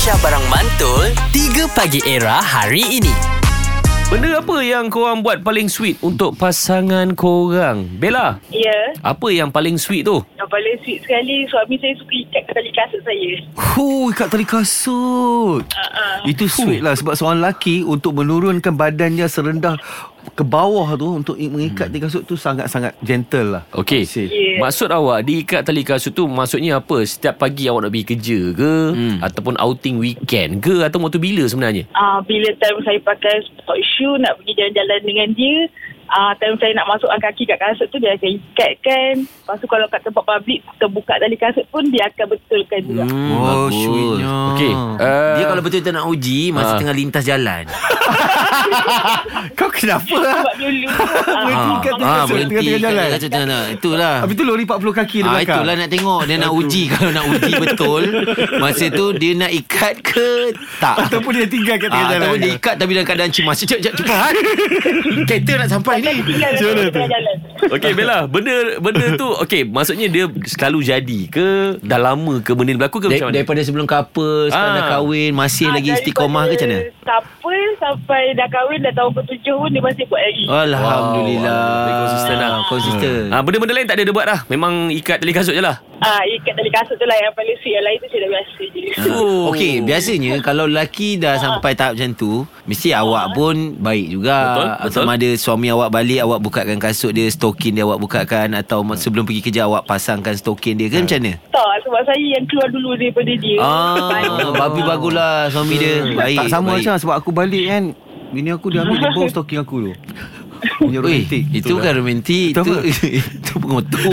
Aisyah Barang Mantul 3 Pagi Era hari ini Benda apa yang korang buat paling sweet untuk pasangan korang? Bella, Ya, apa yang paling sweet tu? yang paling sweet sekali suami saya suka ikat tali kasut saya. Huh, ikat tali kasut. Uh-uh. Itu sweet lah sebab seorang lelaki untuk menurunkan badannya serendah ke bawah tu untuk mengikat tali kasut tu sangat-sangat gentle lah. Okey. Yeah. Maksud awak diikat tali kasut tu maksudnya apa? Setiap pagi awak nak pergi kerja ke? Hmm. Ataupun outing weekend ke? Atau waktu bila sebenarnya? Ah, bila time saya pakai sport shoe nak pergi jalan-jalan dengan dia, ah, time saya nak masukkan kaki kat kasut tu dia akan ikatkan. Lepas tu kalau kat tempat public terbuka tali kasut pun dia akan betulkan juga. Hmm. Oh, bagus. sweetnya. Okey. Uh, Dia kalau betul-betul nak uji Masa Ah. tengah lintas jalan Kau kenapa lah? Sebab dulu ah, Berhenti kat Ah, tengah-tengah jalan. kasut tengah Itulah Habis tu lori 40 kaki di Ah, belakang. itulah nak tengok Dia nak uji Kalau nak uji betul Masa tu dia nak ikat ke Tak Ataupun dia tinggal kat tengah Ah, jalan. ataupun dia ikat tapi dalam keadaan cemas Cepat cepat cepat Kereta nak sampai ni tinggal kat tengah jalan. Okey Bella, benda benda tu okey, maksudnya dia selalu jadi ke? Dah lama ke benda ni berlaku ke macam mana? Daripada sebelum couple Sekarang Ah. dah kahwin Masih Ah, lagi istiqomah ke macam mana? Couple sampai dah kahwin dah tahun ke-7 pun dia masih buat lagi. Alhamdulillah Wow, konsisten lah. Konsisten Ah, benda-benda lain tak ada dia buat dah. Memang ikat tali kasut je lah. Ah, ikat tali kasut tu lah yang paling sweet. Yang lain tu saya dah biasa je. Oh. Okey, biasanya kalau lelaki dah sampai tahap macam tu, mesti awak pun baik juga. Betul, betul. ada suami awak balik, awak bukakan kasut dia, stokin dia awak bukakan atau sebelum pergi kerja awak pasangkan stokin dia ke macam mana? Tak, sebab saya yang keluar dulu daripada dia. Ah, babi baguslah suami dia. Baik. tak sama baik. macam sebab aku balik kan. Bini aku dia ambil dia bawa stocking aku tu. Punya romantik. itu bukan romantik, Itu itu apa? itu pengotor.